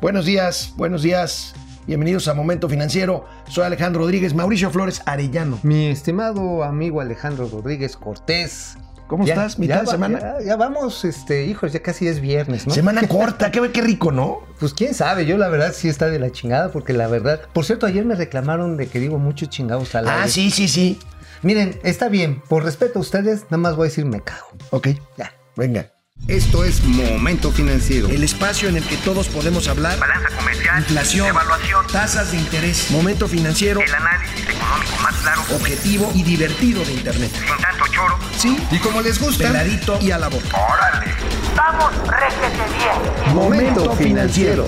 Buenos días, buenos días. Bienvenidos a Momento Financiero. Soy Alejandro Rodríguez, Mauricio Flores Arellano. Mi estimado amigo Alejandro Rodríguez Cortés. ¿Cómo Ya- estás? ¿Mitad ya de va- semana? Ya, ya vamos, este, hijos, ya casi es viernes, ¿no? Semana corta, qué, qué rico, ¿no? Pues quién sabe, yo la verdad sí está de la chingada, porque la verdad. Por cierto, ayer me reclamaron de que digo muchos chingados al Ah, sí, sí, sí. Miren, está bien, por respeto a ustedes, nada más voy a decir me cago. Ok, Ya. venga. Esto es Momento Financiero. El espacio en el que todos podemos hablar. Balanza comercial, Inflación, evaluación, tasas de interés, momento financiero, el análisis económico más claro, objetivo y divertido de Internet. sin tanto choro. Sí, Y como les gusta, peladito y a la boca. ¡Órale! ¡Vamos, réjete bien! Momento financiero.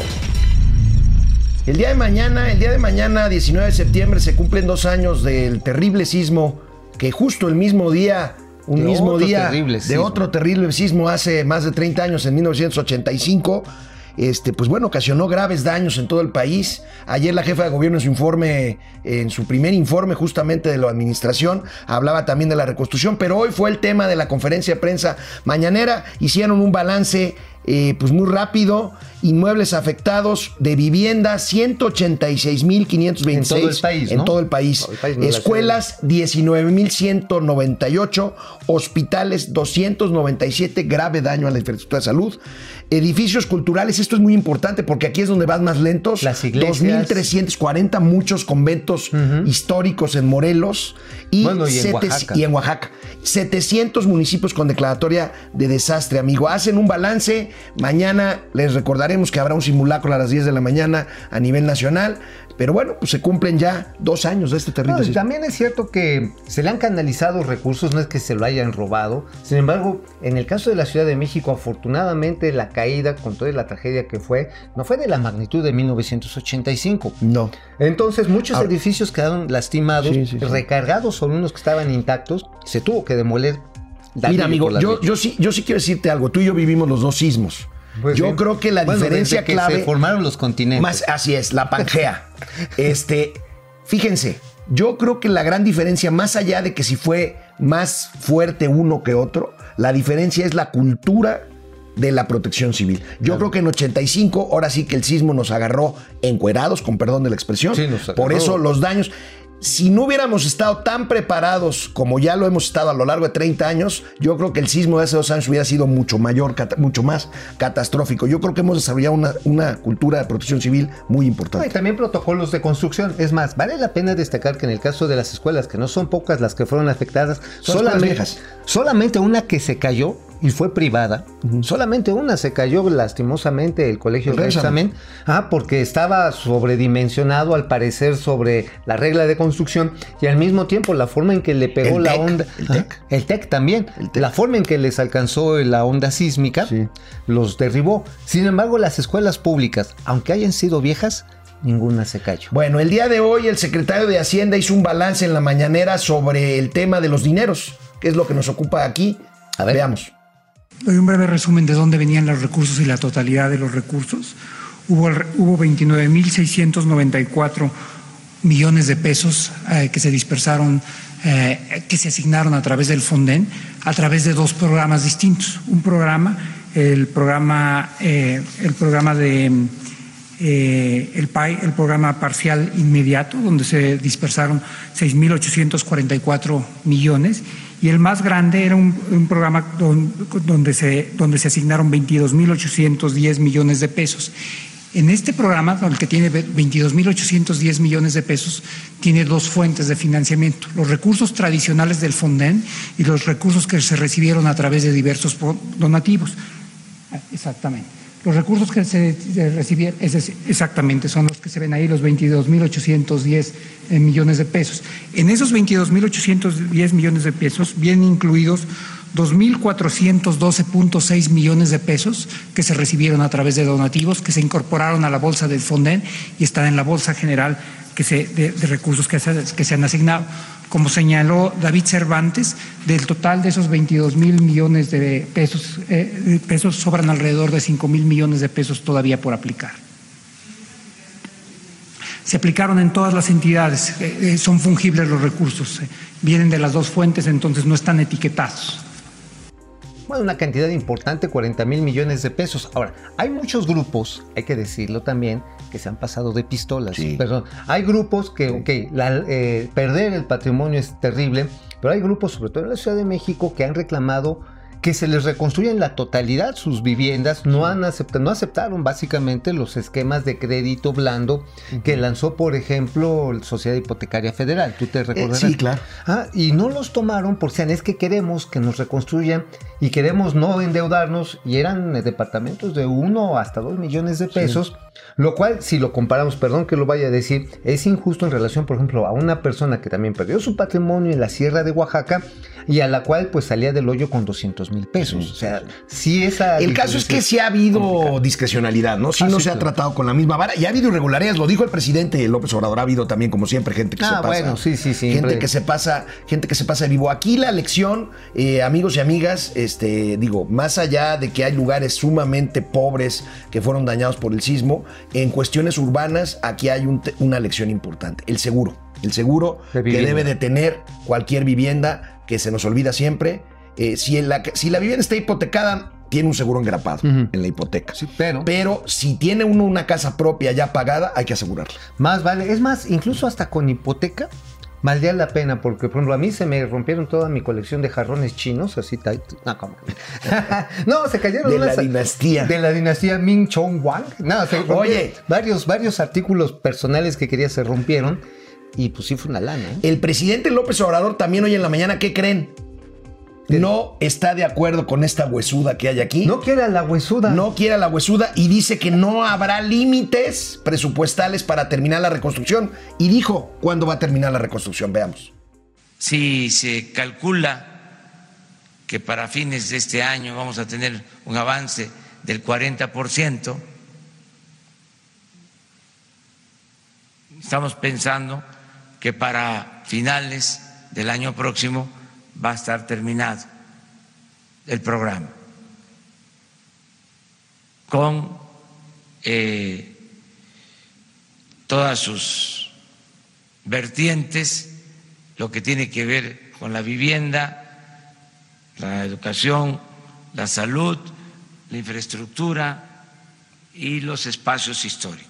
El día de mañana, el día de mañana, 19 de septiembre, se cumplen dos años del terrible sismo que justo el mismo día, un De mismo día de sismo. otro terrible sismo hace más de 30 años, en 1985, este, pues bueno, ocasionó graves daños en todo el país. Ayer la jefa de gobierno en su informe, en su primer informe justamente de la administración, hablaba también de la reconstrucción, pero hoy fue el tema de la conferencia de prensa mañanera. Hicieron un balance eh, pues muy rápido. Inmuebles afectados de vivienda, 186.526. En todo el país, En ¿no? todo el país. Todo el país, no Escuelas, 19.198. Hospitales, 297. Grave daño a la infraestructura de salud. Edificios culturales, esto es muy importante porque aquí es donde vas más lentos. Las iglesias. 2.340, muchos conventos históricos en Morelos. Y, Bueno, y en Oaxaca. y en Oaxaca. 700 municipios con declaratoria de desastre, amigo. Hacen un balance. Mañana les recordaremos que habrá un simulacro a las 10 de la mañana a nivel nacional. Pero bueno, pues se cumplen ya dos años de este terrible No, también es cierto que se le han canalizado recursos, no es que se lo hayan robado. Sin embargo, en el caso de la Ciudad de México, afortunadamente la caída, con toda la tragedia que fue, no fue de la magnitud de 1985. No. Entonces, muchos Ahora- edificios quedaron lastimados, Sí, sí, sí. recargados sobre unos que estaban intactos. Se tuvo que demoler. Mira, amigo, yo, yo, sí, yo sí quiero decirte algo. Tú y yo vivimos los dos sismos. Pues yo bien. creo que la Bueno, diferencia desde que clave. se formaron los continentes. Más, así es, la Pangea. este, fíjense, yo creo que la gran diferencia, más allá de que si fue más fuerte uno que otro, la diferencia es la cultura de la protección civil. Yo creo que en 85, ahora sí que el sismo nos agarró encuerados, con perdón de la expresión. Sí, nos Por eso los daños. Si no hubiéramos estado tan preparados como ya lo hemos estado a lo largo de 30 años, yo creo que el sismo de hace dos años hubiera sido mucho mayor, mucho más catastrófico. Yo creo que hemos desarrollado una, una cultura de protección civil muy No, importante. y también protocolos de construcción. Es más, vale la pena destacar que en el caso de las escuelas, que no son pocas las que fueron afectadas, Son solamente una que se cayó y fue privada, solamente una se cayó lastimosamente el colegio de examen, ah, porque estaba sobredimensionado al parecer sobre la regla de construcción y al mismo tiempo la forma en que le pegó El la TEC, onda, el ah, TEC. el TEC también, El TEC. la forma en que les alcanzó la onda sísmica, Sí. los derribó. Sin embargo, las escuelas públicas, aunque hayan sido viejas, ninguna se cayó. Bueno, el día de hoy el secretario de Hacienda hizo un balance en la mañanera sobre el tema de los dineros, que es lo que nos ocupa aquí. A ver. Veamos. Doy un breve resumen de dónde venían los recursos y la totalidad de los recursos. Hubo, hubo 29.694 millones de pesos eh, que se dispersaron, eh, que se asignaron a través del Fonden, a través de dos programas distintos. Un programa, el programa, eh, el programa de el PAI, el programa parcial inmediato, donde se dispersaron 6.844 millones, y el más grande era un, programa don- donde, se, donde se asignaron 22.810 millones de pesos. En este programa, el que tiene 22.810 millones de pesos, tiene dos fuentes de financiamiento, los recursos tradicionales del Fonden y los recursos que se recibieron a través de diversos donativos. Ah, Exactamente. Los recursos que se recibieron, exactamente, son los que se ven ahí, los 22.810 eh, millones de pesos. En esos 22.810 millones de pesos vienen incluidos 2.412.6 millones de pesos que se recibieron a través de donativos, que se incorporaron a la bolsa del Fonden y están en la bolsa general que se, de, recursos que se han asignado. Como señaló David Cervantes, del total de esos 22 mil millones de pesos, eh, de pesos sobran alrededor de 5 mil millones de pesos todavía por aplicar. Se aplicaron en todas las entidades, eh, eh, son fungibles los recursos, vienen de las dos fuentes, entonces no están etiquetados. Bueno, una cantidad importante, 40 mil millones de pesos. Ahora, hay muchos grupos, hay que decirlo también, que se han pasado de pistolas. Sí. Perdón, hay grupos que, ok, la- eh, perder el patrimonio es terrible, pero hay grupos, sobre todo en la Ciudad de México, que han reclamado que se les reconstruya en la totalidad sus viviendas, no, han aceptado, no aceptaron básicamente los esquemas de crédito blando que lanzó, por ejemplo, la Sociedad Hipotecaria Federal. ¿Tú te recordarás? sí, claro. Ah, y no los tomaron porque decían, es que queremos que nos reconstruyan y queremos no endeudarnos y eran eh, departamentos de uno hasta dos millones de pesos, lo cual si lo comparamos, perdón que lo vaya a decir, es injusto en relación, por ejemplo, a una persona que también perdió su patrimonio en la sierra de Oaxaca y a la cual pues salía del hoyo con 200 mil pesos. O sea, sí esa... El caso es que sí ha habido discrecionalidad, ¿no? Sí Ah, no sí, se ha tratado con la misma vara y ha habido irregularidades, lo dijo el presidente López Obrador, ha habido también como siempre gente que Ah, se pasa. bueno, sí, sí, sí, Gente siempre. que se pasa, gente que se pasa de vivo. Aquí la lección, eh, amigos y amigas, este, digo, más allá de que hay lugares sumamente pobres que fueron dañados por el sismo, en cuestiones urbanas aquí hay un una lección importante, el seguro. El seguro De que debe de tener cualquier vivienda que se nos olvida siempre. Eh, si, en la, si la vivienda está hipotecada, tiene un seguro engrapado en la hipoteca. Sí, pero- pero si tiene uno una casa propia ya pagada, hay que asegurarla. Más vale, es más, incluso hasta con hipoteca, valdría la pena, porque por ejemplo a mí se me rompieron toda mi colección de jarrones chinos, así, no, no, se cayeron De la dinastía. De la dinastía Ming Chong Wang. No, se Oye. varios, varios artículos personales que quería se rompieron, y pues sí fue una lana, ¿eh? El presidente López Obrador también hoy en la mañana, ¿qué creen? No está de acuerdo con esta huesuda que hay aquí. No quiere a la huesuda. No quiere a la huesuda y dice que no habrá límites presupuestales para terminar la reconstrucción. Y dijo cuándo va a terminar la reconstrucción. Veamos. Si se calcula que para fines de este año vamos a tener un avance del 40%, estamos pensando que para finales del año próximo va a estar terminado el programa con eh, todas sus vertientes, lo que tiene que ver con la vivienda, la educación, la salud, la infraestructura y los espacios históricos.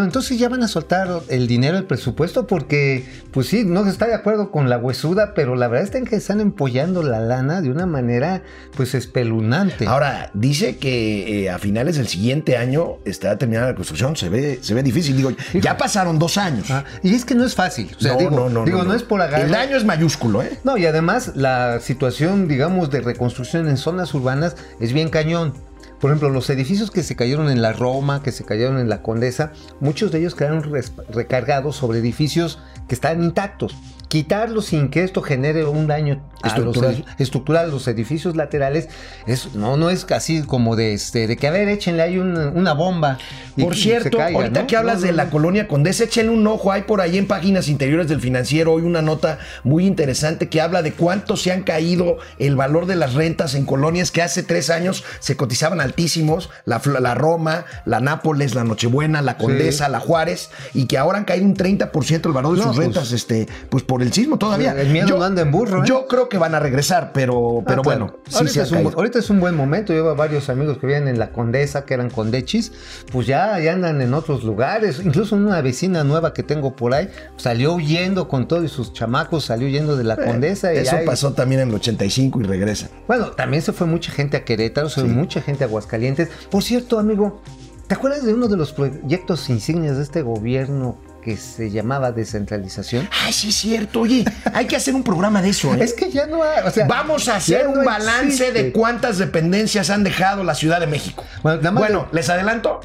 Bueno, entonces ya van a soltar el dinero del presupuesto porque, pues sí, no está de acuerdo con la huesuda, pero la verdad es que están empollando la lana de una manera, pues, espeluznante. Ahora, dice que eh, a finales del siguiente año estará terminada la reconstrucción. Se ve, se ve difícil. Digo, ya pasaron dos años. Ah, y es que no es fácil. O sea, no, digo, no, no, digo, no, no, es por agarrar. El daño es mayúsculo, ¿eh? No, y además la situación, digamos, de reconstrucción en zonas urbanas es bien cañón. Por ejemplo, los edificios que se cayeron en la Roma, que se cayeron en la Condesa, muchos de ellos quedaron recargados sobre edificios que están intactos. Quitarlos sin que esto genere un daño a Estructural. Los, edi- estructural a los edificios laterales, es, no, no es así como de, este, de que, a ver, échenle ahí una, una bomba. y Por cierto, caiga, ahorita ¿no? que hablas No, de la colonia Condesa, échenle un ojo. Hay por ahí en páginas interiores del financiero hoy una nota muy interesante que habla de cuánto se han caído el valor de las rentas en colonias que hace tres años se cotizaban altísimos. La, Roma, la Nápoles, la Nochebuena, la Condesa, la Juárez, y que ahora han caído un 30% el valor de sus pues- rentas, este, pues por el sismo todavía. El miedo no anda en burro, ¿eh? Yo creo que van a regresar, pero, pero Ah, claro. bueno, sí ahorita, es un, ahorita es un buen momento. Lleva varios amigos que viven en la Condesa, que eran condechis, pues ya, ya andan en otros lugares. Incluso una vecina nueva que tengo por ahí salió huyendo con todos sus chamacos, salió huyendo de la Condesa. y Eso ahí- pasó también en el 85 y regresa. Bueno, también se fue mucha gente a Querétaro, se fue mucha gente a Aguascalientes. Por cierto, amigo, ¿te acuerdas de uno de los proyectos insignias de este gobierno que se llamaba descentralización? Ay, sí es cierto. Oye, hay que hacer un programa de eso, ¿eh? Es que ya no hay, o sea, Vamos a hacer un balance existe. de cuántas dependencias han dejado la Ciudad de México. Bueno, nada más Bueno, les adelanto.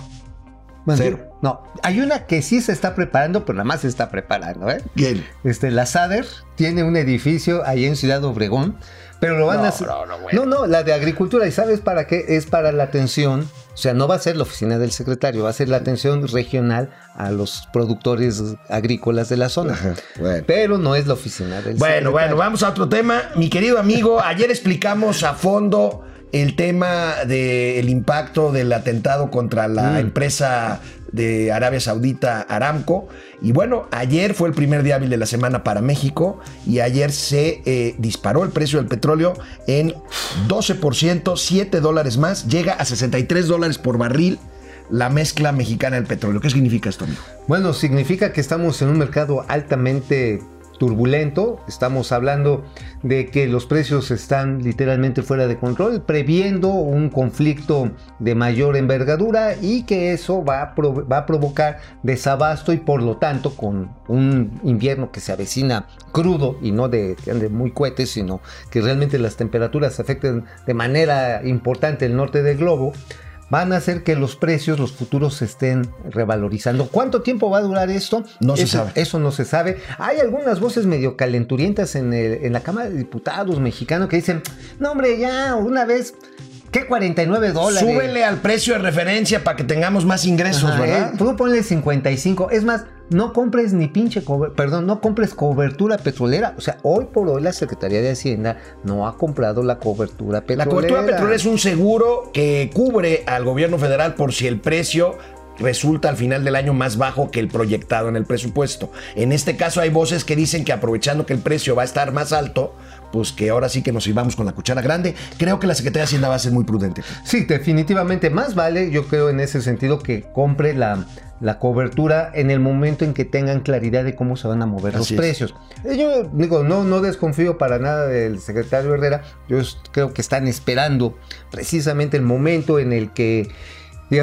Bueno, Cero. No, hay una que sí se está preparando, pero nada más se está preparando, ¿eh? Bien. Este, la SADER tiene un edificio ahí en Ciudad Obregón, pero lo van No, a hacer. no, no, bueno. no, no, la de agricultura, ¿y sabes para qué? Es para la atención, o sea, no va a ser la oficina del secretario, va a ser la atención regional a los productores agrícolas de la zona. Ajá, bueno. Pero no es la oficina del Bueno, secretario. bueno, vamos a otro tema. Mi querido amigo, ayer explicamos a fondo el tema del impacto del atentado contra la Mm. empresa de Arabia Saudita Aramco. Y bueno, ayer fue el primer día hábil de la semana para México y ayer se eh, disparó el precio del petróleo en 12%, 7 dólares más, llega a 63 dólares por barril la mezcla mexicana del petróleo. ¿Qué significa esto, amigo? Bueno, significa que estamos en un mercado altamente turbulento. Estamos hablando de que los precios están literalmente fuera de control, previendo un conflicto de mayor envergadura y que eso va a, provocar desabasto y por lo tanto con un invierno que se avecina crudo y no de, ande muy cohetes, sino que realmente las temperaturas afecten de manera importante el norte del globo van a hacer que los precios, los futuros se estén revalorizando. ¿Cuánto tiempo va a durar esto? No se sabe. Eso no se sabe. Hay algunas voces medio calenturientas en, el- en la Cámara de Diputados mexicano que dicen, no hombre, ya, una vez, ¿qué 49 dólares? Súbele al precio de referencia para que tengamos más ingresos, Ajá, ¿verdad? eh, tú ponle 55. Es más, no compres ni pinche, perdón, no compres cobertura petrolera. O sea, hoy por hoy la Secretaría de Hacienda no ha comprado la cobertura La petrolera. cobertura petrolera es un seguro que cubre al gobierno federal por si el precio resulta al final del año más bajo que el proyectado en el presupuesto. En este caso hay voces que dicen que aprovechando que el precio va a estar más alto, pues que ahora sí que nos íbamos con la cuchara grande. Creo que la Secretaría de Hacienda va a ser muy prudente. Sí, definitivamente. Más vale, yo creo en ese sentido, que compre la, la cobertura en el momento en que tengan claridad de cómo se van a mover Así los precios. Eh, Yo digo, no, no desconfío para nada del secretario Herrera. Yo creo que están esperando precisamente el momento en el que.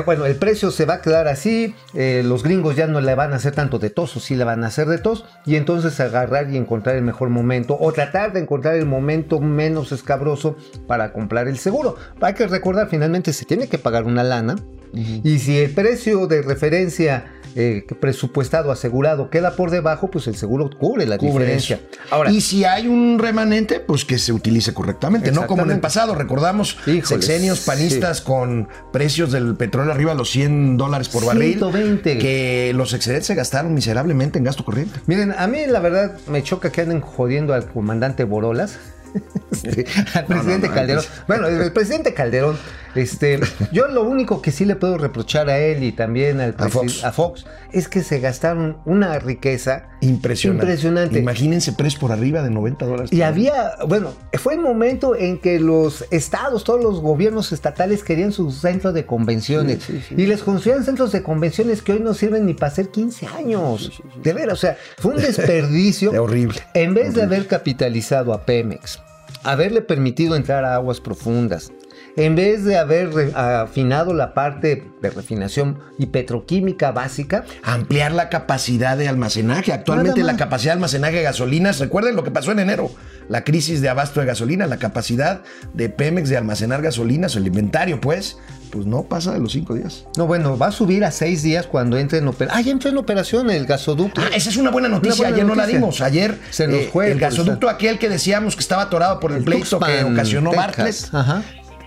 Bueno, el precio se va a quedar así, eh, los gringos ya no le van a hacer tanto de tos, o sí le van a hacer de tos, y entonces agarrar y encontrar el mejor momento, o tratar de encontrar el momento menos escabroso para comprar el seguro. Hay que recordar, finalmente se tiene que pagar una lana, y si el precio de referencia eh, presupuestado, asegurado, queda por debajo, pues el seguro cubre la Cubre diferencia. Ahora, y si hay un remanente, pues que se utilice correctamente, no como en el pasado. Recordamos Híjoles, sexenios panistas con precios del petróleo arriba de los 100 dólares por barril. 120. Que los excedentes se gastaron miserablemente en gasto corriente. Miren, a mí la verdad me choca que anden jodiendo al comandante Borolas. Al presidente no, Calderón. Bueno, el presidente Calderón, este, yo lo único que sí le puedo reprochar a él y también al A Fox. a Fox es que se gastaron una riqueza Impresionante. Impresionante. Imagínense precios por arriba de 90 dólares. Y había, bueno, fue el momento en que los estados, todos los gobiernos estatales querían sus centros de convenciones. Y les construían centros de convenciones que hoy no sirven ni para hacer 15 años. De veras, o sea, fue un desperdicio. Es horrible. En vez de haber capitalizado a Pemex, haberle permitido entrar a aguas profundas, en vez de haber afinado la parte de refinación y petroquímica básica, Ampliar la capacidad de almacenaje. Actualmente la capacidad de almacenaje de gasolinas, recuerden lo que pasó en enero, la crisis de abasto de gasolina, la capacidad de Pemex de almacenar gasolinas, el inventario pues, pues no pasa de los cinco días. no, bueno, va a subir a seis días cuando entre en operación. Ah, ya entró en operación el gasoducto. Ah, esa es una buena noticia. buena Ayer no la dimos. Ayer Se nos eh, fue, el gasoducto aquel que decíamos que estaba atorado por el, El pleito que ocasionó. Bartlett. Ajá.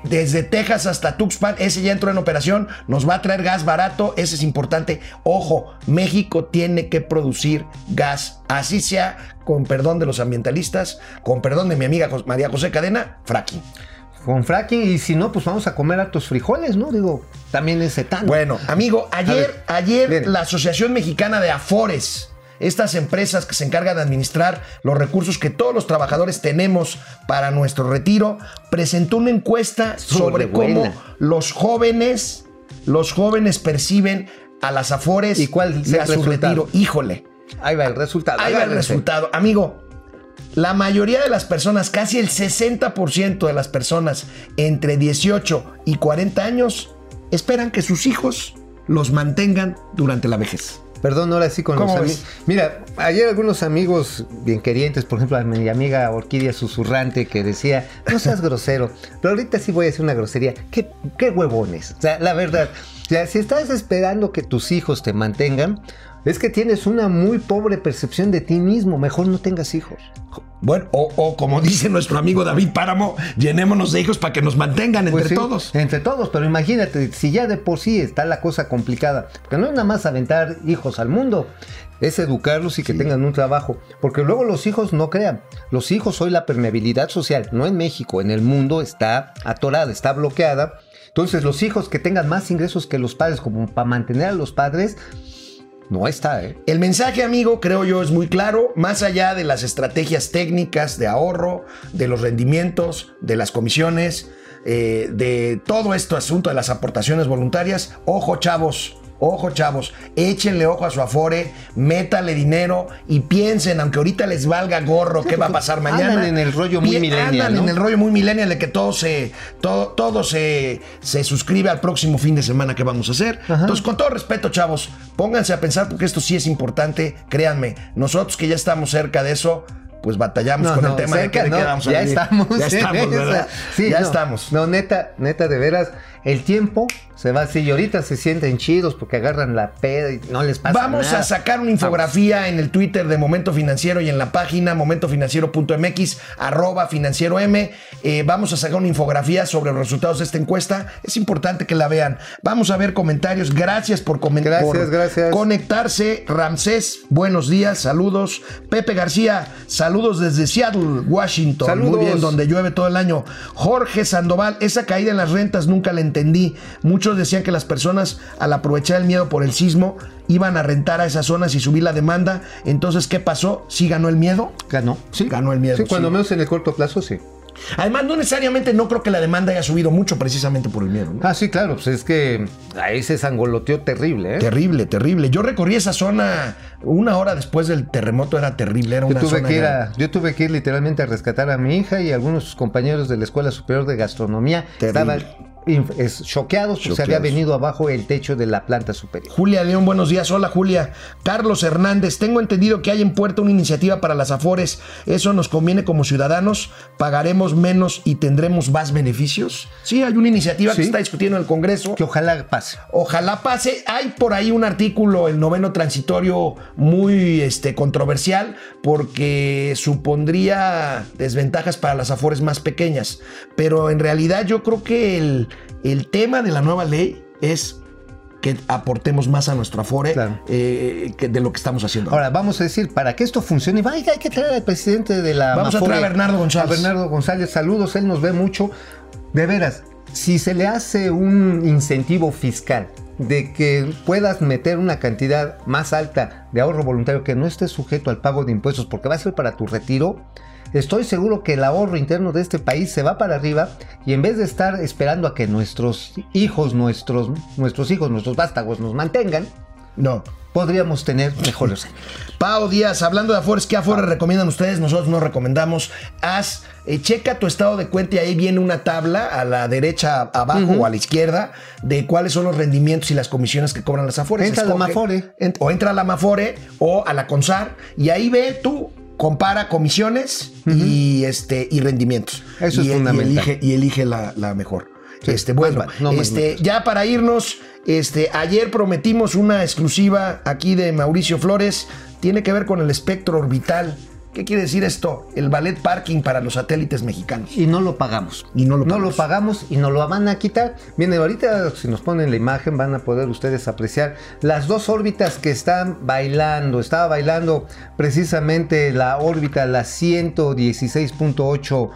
Desde Texas hasta Tuxpan, ese ya entró en operación, nos va a traer gas barato, ese es importante. Ojo, México tiene que producir gas, así sea, con perdón de los ambientalistas, con perdón de mi amiga María José Cadena, fracking. Con fracking y si no, pues vamos a comer hartos frijoles, ¿no? Digo, también es etano. Bueno, amigo, ayer, ver, ayer bien. la Asociación Mexicana de Afores, estas empresas que se encargan de administrar los recursos que todos los trabajadores tenemos para nuestro retiro, presentó una encuesta sobre Sobre cómo los jóvenes, los jóvenes perciben a las Afores ¿Y cuál es su resultado? retiro. Híjole, Ahí va el resultado. ahí va el resultado. Amigo, la mayoría de las personas, casi el 60% de las personas entre 18 y 40 años, esperan que sus hijos los mantengan durante la vejez. Perdón, ahora sí con los ¿Cómo amigos. Mira, ayer algunos amigos bien querientes, por ejemplo, a mi amiga Orquídea Susurrante, que decía, no seas grosero, pero ahorita sí voy a hacer una grosería. ¿Qué, qué huevones? O sea, la verdad, o sea, si estás esperando que tus hijos te mantengan, es que tienes una muy pobre percepción de ti mismo. Mejor no tengas hijos. Bueno, o, o como dice nuestro amigo David Páramo, llenémonos de hijos para que nos mantengan Pues entre sí, todos. Entre todos, pero imagínate, si ya de por sí está la cosa complicada, porque no es nada más aventar hijos al mundo, es educarlos y que tengan un trabajo, porque luego los hijos no crean, los hijos hoy la permeabilidad social, no en México, en el mundo está atorada, está bloqueada. Entonces, los hijos que tengan más ingresos que los padres, como para mantener a los padres, no está, ¿eh? El mensaje, amigo, creo yo es muy claro, más allá de las estrategias técnicas de ahorro, de los rendimientos, de las comisiones, eh, de todo este asunto de las aportaciones voluntarias, ojo chavos, Ojo, chavos, échenle ojo a su afore, métale dinero y piensen, aunque ahorita les valga gorro qué va a pasar mañana. Andan en el rollo muy millennial, Andan ¿no? en el rollo muy millennial de que todo se, todo, todo se, se suscribe al próximo fin de semana que vamos a hacer. Entonces, con todo respeto, chavos, pónganse a pensar porque esto sí es importante. Créanme, nosotros que ya estamos cerca de eso, pues batallamos No, con no, el tema cerca, de que, de qué vamos a ya vivir. estamos. Ya en estamos, esa. ¿verdad? Sí, ya no, estamos. No, neta, neta, de veras, el tiempo se va así y ahorita se sienten chidos porque agarran la peda y no les pasa Vamos nada. a sacar una infografía en el Twitter de Momento Financiero y en la página momentofinanciero.mx, arroba financiero M. Eh, vamos a sacar una infografía sobre los resultados de esta encuesta. Es importante que la vean. Vamos a ver comentarios. Gracias por comentar. Gracias, gracias. Conectarse. Ramsés, buenos días, saludos. Pepe García, saludos desde Seattle, Washington. Saludos. Muy bien, donde llueve todo el año. Jorge Sandoval, esa caída en las rentas nunca la entendí. Muchos decían que las personas, al aprovechar el miedo por el sismo, iban a rentar a esas zonas y subir la demanda. Entonces, ¿qué pasó? ¿Sí ganó el miedo? Ganó. Sí. Ganó el miedo, Sí, cuando sí. menos en el corto plazo, sí. Además, no necesariamente no creo que la demanda haya subido mucho precisamente por el miedo. ¿no? Ah, sí, claro, pues es que ahí se sangoloteó terrible, ¿eh? Terrible, terrible. Yo recorrí esa zona una hora después del terremoto, era terrible. Era Yo una tuve, zona que ir a- yo tuve que ir literalmente a rescatar a mi hija y algunos de sus compañeros de la Escuela Superior de Gastronomía Terrible. Choqueados porque se había venido abajo el techo de la planta superior. Julia León, buenos días. Hola Julia. Carlos Hernández, tengo entendido que hay en puerta una iniciativa para las Afores. ¿Eso nos conviene como ciudadanos? ¿Pagaremos menos y tendremos más beneficios? Sí, hay una iniciativa que Sí. se está discutiendo en el Congreso. Que ojalá pase. Ojalá pase. Hay por ahí un artículo, el noveno transitorio, muy este, controversial, porque supondría desventajas para las afores más pequeñas. Pero en realidad yo creo que el, el tema de la nueva ley es que aportemos más a nuestro afore Claro. eh, que de lo que estamos haciendo. Ahora, vamos a decir, para que esto funcione, hay que traer al presidente de la Vamos a traer a Bernardo González. A Bernardo González, saludos, él nos ve mucho. De veras, si se le hace un incentivo fiscal de que puedas meter una cantidad más alta de ahorro voluntario que no esté sujeto al pago de impuestos porque va a ser para tu retiro, estoy seguro que el ahorro interno de este país se va para arriba y en vez de estar esperando a que nuestros hijos, nuestros, nuestros hijos, nuestros vástagos nos mantengan, no. podríamos tener mejores. Pau Díaz, hablando de Afores, ¿qué Afores recomiendan ustedes? Nosotros no recomendamos. Haz, eh, checa tu estado de cuenta y ahí viene una tabla a la derecha, abajo o a la izquierda de cuáles son los rendimientos y las comisiones que cobran las Afores. Entra a la Mafore. ent- o entra a la Mafore o a la CONSAR y ahí ve tú. Compara comisiones y este y rendimientos. Eso y, es y fundamental. elige, y elige la, la mejor. Sí, este, bueno, no este, ya para irnos, este, ayer prometimos una exclusiva aquí de Mauricio Flores. Tiene que ver con el espectro orbital. ¿Qué quiere decir esto? El ballet parking para los satélites mexicanos. y no lo pagamos. Y no lo No pagamos. lo pagamos y nos lo van a quitar. Bien, ahorita si nos ponen la imagen van a poder ustedes apreciar las dos órbitas que están bailando. Estaba bailando precisamente la órbita, la 116.8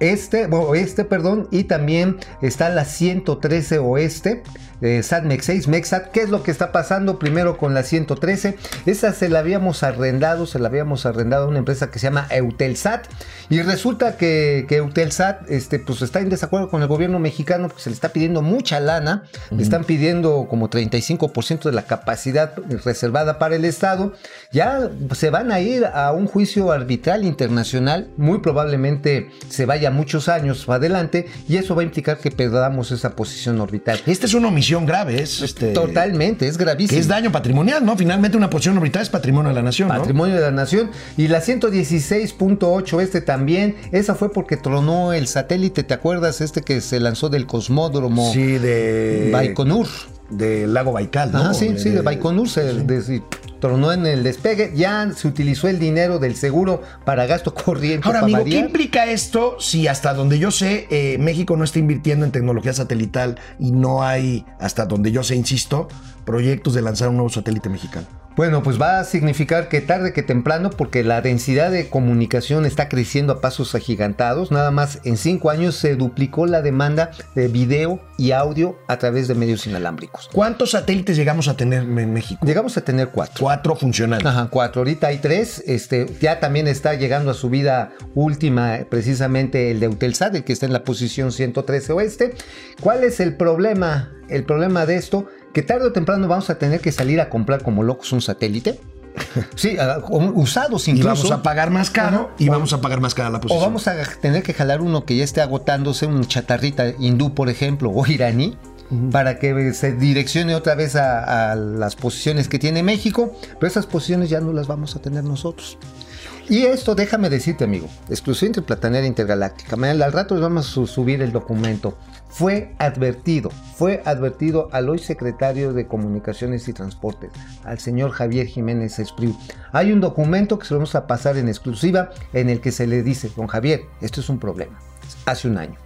este, oeste, perdón, y también está la 113 oeste, eh, SATMEX 6, MEXAT. ¿Qué es lo que está pasando primero con la 113? Esa se la habíamos arrendado, se la habíamos arrendado a una empresa que se llama Eutelsat, y resulta que, que Eutelsat este, pues está en desacuerdo con el gobierno mexicano porque se le está pidiendo mucha lana, le están pidiendo como 35% de la capacidad reservada para el Estado. Ya se van a ir a un juicio arbitral internacional, muy probablemente se vaya muchos años adelante, y eso va a implicar que perdamos esa posición orbital. Esta es una omisión grave, es este, Totalmente, es que gravísimo. es daño patrimonial, ¿no? Finalmente una posición orbital es patrimonio de la nación, ¿no? Patrimonio de la Nación. Y la 116.8, este también, esa fue porque tronó el satélite, ¿te acuerdas? Este que se lanzó del cosmódromo Sí, de Baikonur. Del lago Baikal, ¿no? Ah, sí, sí, de Baikonur se des- tronó en el despegue. Ya se utilizó el dinero del seguro para gasto corriente. Ahora, amigo, ¿qué implica esto si hasta donde yo sé eh, México no está invirtiendo en tecnología satelital y no hay, hasta donde yo sé, insisto, proyectos de lanzar un nuevo satélite mexicano? Bueno, pues va a significar que tarde que temprano, porque la densidad de comunicación está creciendo a pasos agigantados, nada más en cinco años se duplicó la demanda de video y audio a través de medios inalámbricos. ¿Cuántos satélites llegamos a tener en México? Llegamos a tener cuatro. Cuatro funcionando. Ajá, cuatro. Ahorita hay tres. Este, ya también está llegando a su vida última, precisamente el de Eutelsat, el que está en la posición 113 oeste. ¿Cuál es el problema? El problema de esto, que tarde o temprano vamos a tener que salir a comprar como locos un satélite. Sí, o- usados Y incluso. vamos a pagar más caro y vamos a pagar más cara la O posición. vamos a tener que jalar uno que ya esté agotándose, un chatarrita hindú, por ejemplo, o iraní, para que se direccione otra vez a, a las posiciones que tiene México, pero esas posiciones ya no las vamos a tener nosotros. Y esto, déjame decirte, amigo, exclusivo interplatanera intergaláctica. Mañana, al rato les vamos a su- subir el documento. Fue advertido, fue advertido al hoy secretario de Comunicaciones y Transportes, al señor Javier Jiménez Espriu. Hay un documento que se lo vamos a pasar en exclusiva en el que se le dice, don Javier, esto es un problema. Hace un año.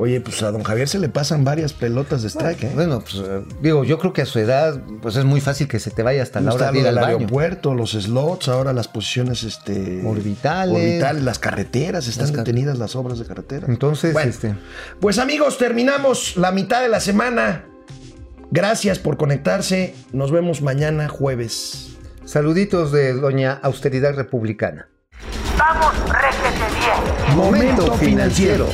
Oye, pues a don Javier se le pasan varias pelotas de strike, ¿eh? Bueno, pues eh, digo, yo creo que a su edad, pues es muy fácil que se te vaya hasta la hora de ir al del baño. aeropuerto, los slots, ahora las posiciones este, Orbitales. orbitales, las carreteras, están Las car- detenidas las obras de carretera. Entonces, Bueno, este, Pues amigos, terminamos la mitad de la semana. Gracias por conectarse. Nos vemos mañana jueves. saluditos de doña Austeridad Republicana. Vamos, réjete bien. Momento financiero.